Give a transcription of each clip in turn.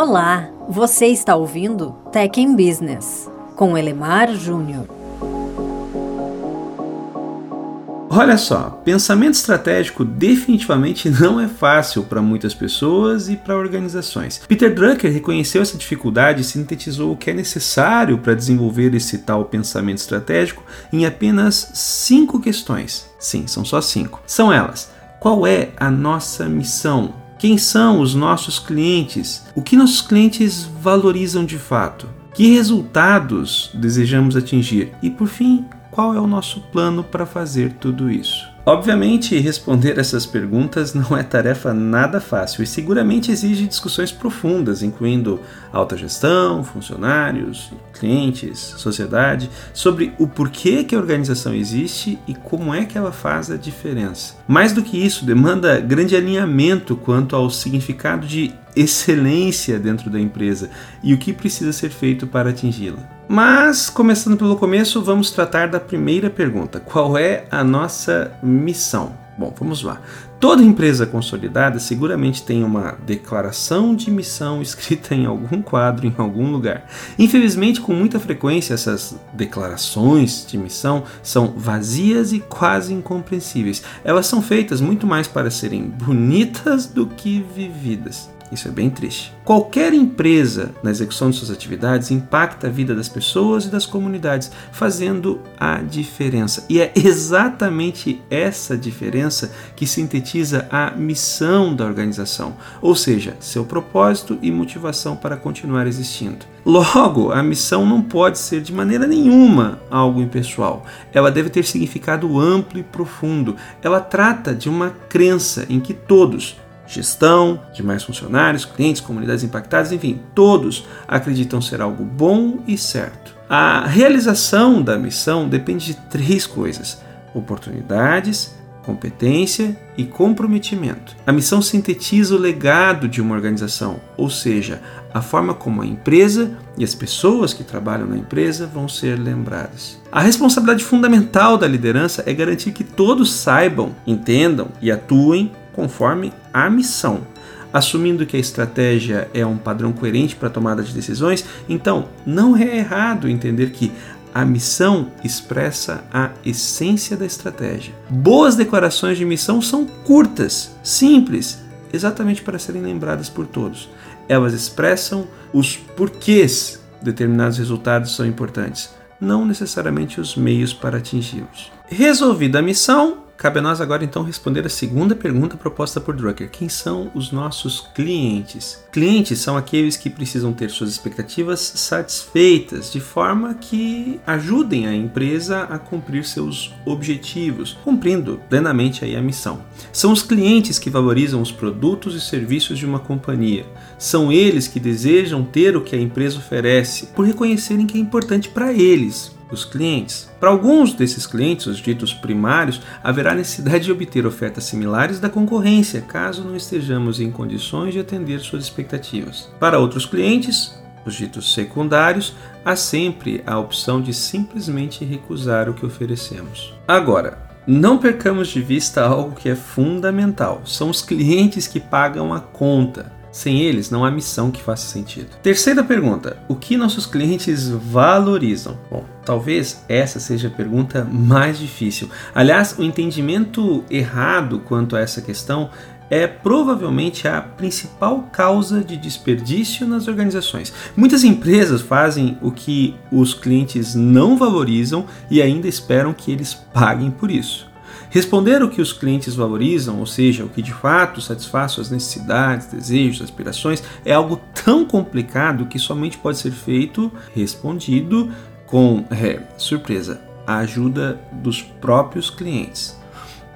Olá, você está ouvindo Tech in Business com Elemar Júnior. Olha só, pensamento estratégico definitivamente não é fácil para muitas pessoas e para organizações. Peter Drucker reconheceu essa dificuldade e sintetizou o que é necessário para desenvolver esse tal pensamento estratégico em apenas cinco questões. Sim, são só cinco. São elas: qual é a nossa missão? Quem são os nossos clientes? O que nossos clientes valorizam de fato? Que resultados desejamos atingir? E por fim, qual é o nosso plano para fazer tudo isso? Obviamente, responder essas perguntas não é tarefa nada fácil e seguramente exige discussões profundas, incluindo alta gestão, funcionários, clientes, sociedade, sobre o porquê que a organização existe e como é que ela faz a diferença. Mais do que isso, demanda grande alinhamento quanto ao significado de excelência dentro da empresa e o que precisa ser feito para atingi-la. Mas, começando pelo começo, vamos tratar da primeira pergunta: qual é a nossa missão? Bom, vamos lá. Toda empresa consolidada seguramente tem uma declaração de missão escrita em algum quadro, em algum lugar. Infelizmente, com muita frequência, essas declarações de missão são vazias e quase incompreensíveis. Elas são feitas muito mais para serem bonitas do que vividas. Isso é bem triste. Qualquer empresa na execução de suas atividades impacta a vida das pessoas e das comunidades, fazendo a diferença. E é exatamente essa diferença que sintetiza a missão da organização, ou seja, seu propósito e motivação para continuar existindo. Logo, a missão não pode ser de maneira nenhuma algo impessoal. Ela deve ter significado amplo e profundo. Ela trata de uma crença em que todos, gestão, demais funcionários, clientes, comunidades impactadas, enfim, todos acreditam ser algo bom e certo. A realização da missão depende de três coisas: oportunidades, competência e comprometimento. A missão sintetiza o legado de uma organização, ou seja, a forma como a empresa e as pessoas que trabalham na empresa vão ser lembradas. A responsabilidade fundamental da liderança é garantir que todos saibam, entendam e atuem conforme a missão. Assumindo que a estratégia é um padrão coerente para a tomada de decisões, então não é errado entender que a missão expressa a essência da estratégia. Boas declarações de missão são curtas, simples, exatamente para serem lembradas por todos. Elas expressam os porquês determinados resultados são importantes, não necessariamente os meios para atingi-los. Resolvida a missão, Cabe a nós agora então responder a segunda pergunta proposta por Drucker: quem são os nossos clientes? Clientes são aqueles que precisam ter suas expectativas satisfeitas de forma que ajudem a empresa a cumprir seus objetivos, cumprindo plenamente aí a missão. São os clientes que valorizam os produtos e serviços de uma companhia. São eles que desejam ter o que a empresa oferece por reconhecerem que é importante para eles, os clientes. Para alguns desses clientes, os ditos primários, haverá necessidade de obter ofertas similares da concorrência, caso não estejamos em condições de atender suas expectativas. Para outros clientes, os ditos secundários, há sempre a opção de simplesmente recusar o que oferecemos. Agora, não percamos de vista algo que é fundamental: são os clientes que pagam a conta. Sem eles, não há missão que faça sentido. Terceira pergunta: o que nossos clientes valorizam? Bom, talvez essa seja a pergunta mais difícil. Aliás, o entendimento errado quanto a essa questão é provavelmente a principal causa de desperdício nas organizações. Muitas empresas fazem o que os clientes não valorizam e ainda esperam que eles paguem por isso. Responder o que os clientes valorizam, ou seja, o que de fato satisfaz suas necessidades, desejos, aspirações, é algo tão complicado que somente pode ser feito respondido com, é, surpresa, a ajuda dos próprios clientes.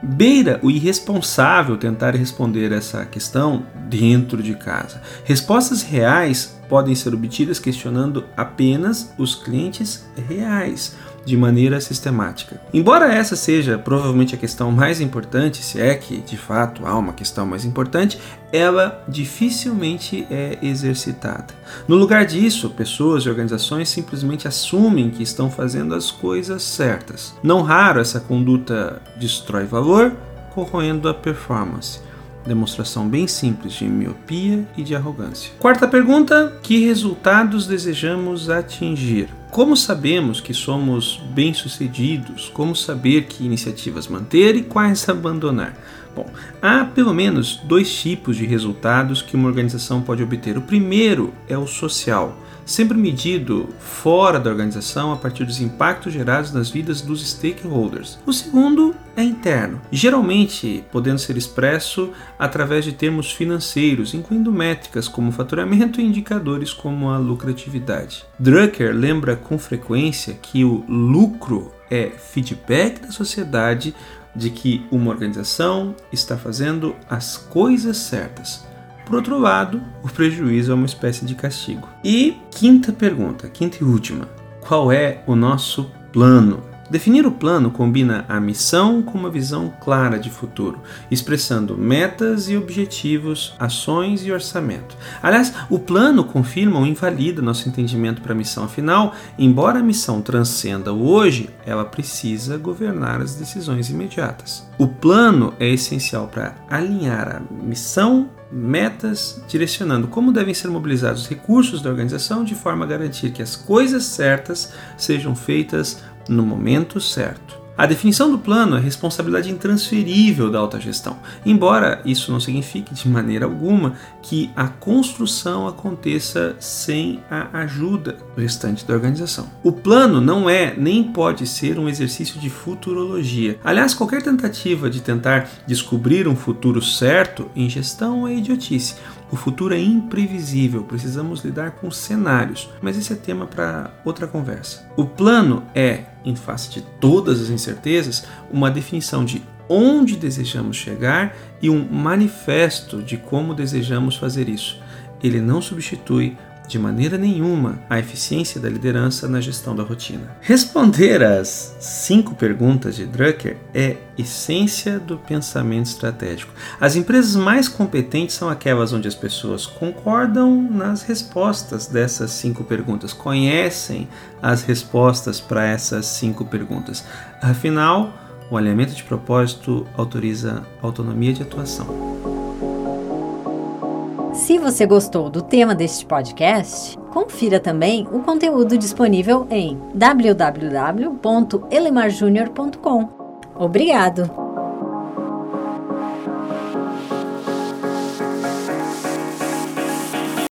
Beira o irresponsável tentar responder essa questão dentro de casa. Respostas reais podem ser obtidas questionando apenas os clientes reais de maneira sistemática. Embora essa seja provavelmente a questão mais importante, se é que de fato há uma questão mais importante, ela dificilmente é exercitada. No lugar disso, pessoas e organizações simplesmente assumem que estão fazendo as coisas certas. Não raro essa conduta destrói valor, corroendo a performance. Demonstração bem simples de miopia e de arrogância. Quarta pergunta: que resultados desejamos atingir? Como sabemos que somos bem-sucedidos? Como saber que iniciativas manter e quais abandonar? Bom, há pelo menos dois tipos de resultados que uma organização pode obter. O primeiro é o social sempre medido fora da organização a partir dos impactos gerados nas vidas dos stakeholders. O segundo é interno, geralmente podendo ser expresso através de termos financeiros, incluindo métricas como faturamento e indicadores como a lucratividade. Drucker lembra com frequência que o lucro é feedback da sociedade de que uma organização está fazendo as coisas certas por outro lado, o prejuízo é uma espécie de castigo. E quinta pergunta, quinta e última: qual é o nosso plano? Definir o plano combina a missão com uma visão clara de futuro, expressando metas e objetivos, ações e orçamento. Aliás, o plano confirma ou invalida nosso entendimento para a missão. Afinal, embora a missão transcenda o hoje, ela precisa governar as decisões imediatas. O plano é essencial para alinhar a missão metas direcionando como devem ser mobilizados os recursos da organização de forma a garantir que as coisas certas sejam feitas no momento certo. A definição do plano é responsabilidade intransferível da alta gestão, embora isso não signifique de maneira alguma que a construção aconteça sem a ajuda do restante da organização. O plano não é nem pode ser um exercício de futurologia. Aliás, qualquer tentativa de tentar descobrir um futuro certo em gestão é idiotice. O futuro é imprevisível, precisamos lidar com cenários, mas esse é tema para outra conversa. O plano é, em face de todas as incertezas, uma definição de onde desejamos chegar e um manifesto de como desejamos fazer isso. Ele não substitui de maneira nenhuma a eficiência da liderança na gestão da rotina. Responder às cinco perguntas de Drucker é essência do pensamento estratégico. As empresas mais competentes são aquelas onde as pessoas concordam nas respostas dessas cinco perguntas, conhecem as respostas para essas cinco perguntas. Afinal, o alinhamento de propósito autoriza autonomia de atuação. Se você gostou do tema deste podcast, confira também o conteúdo disponível em www.elemarjunior.com. Obrigado!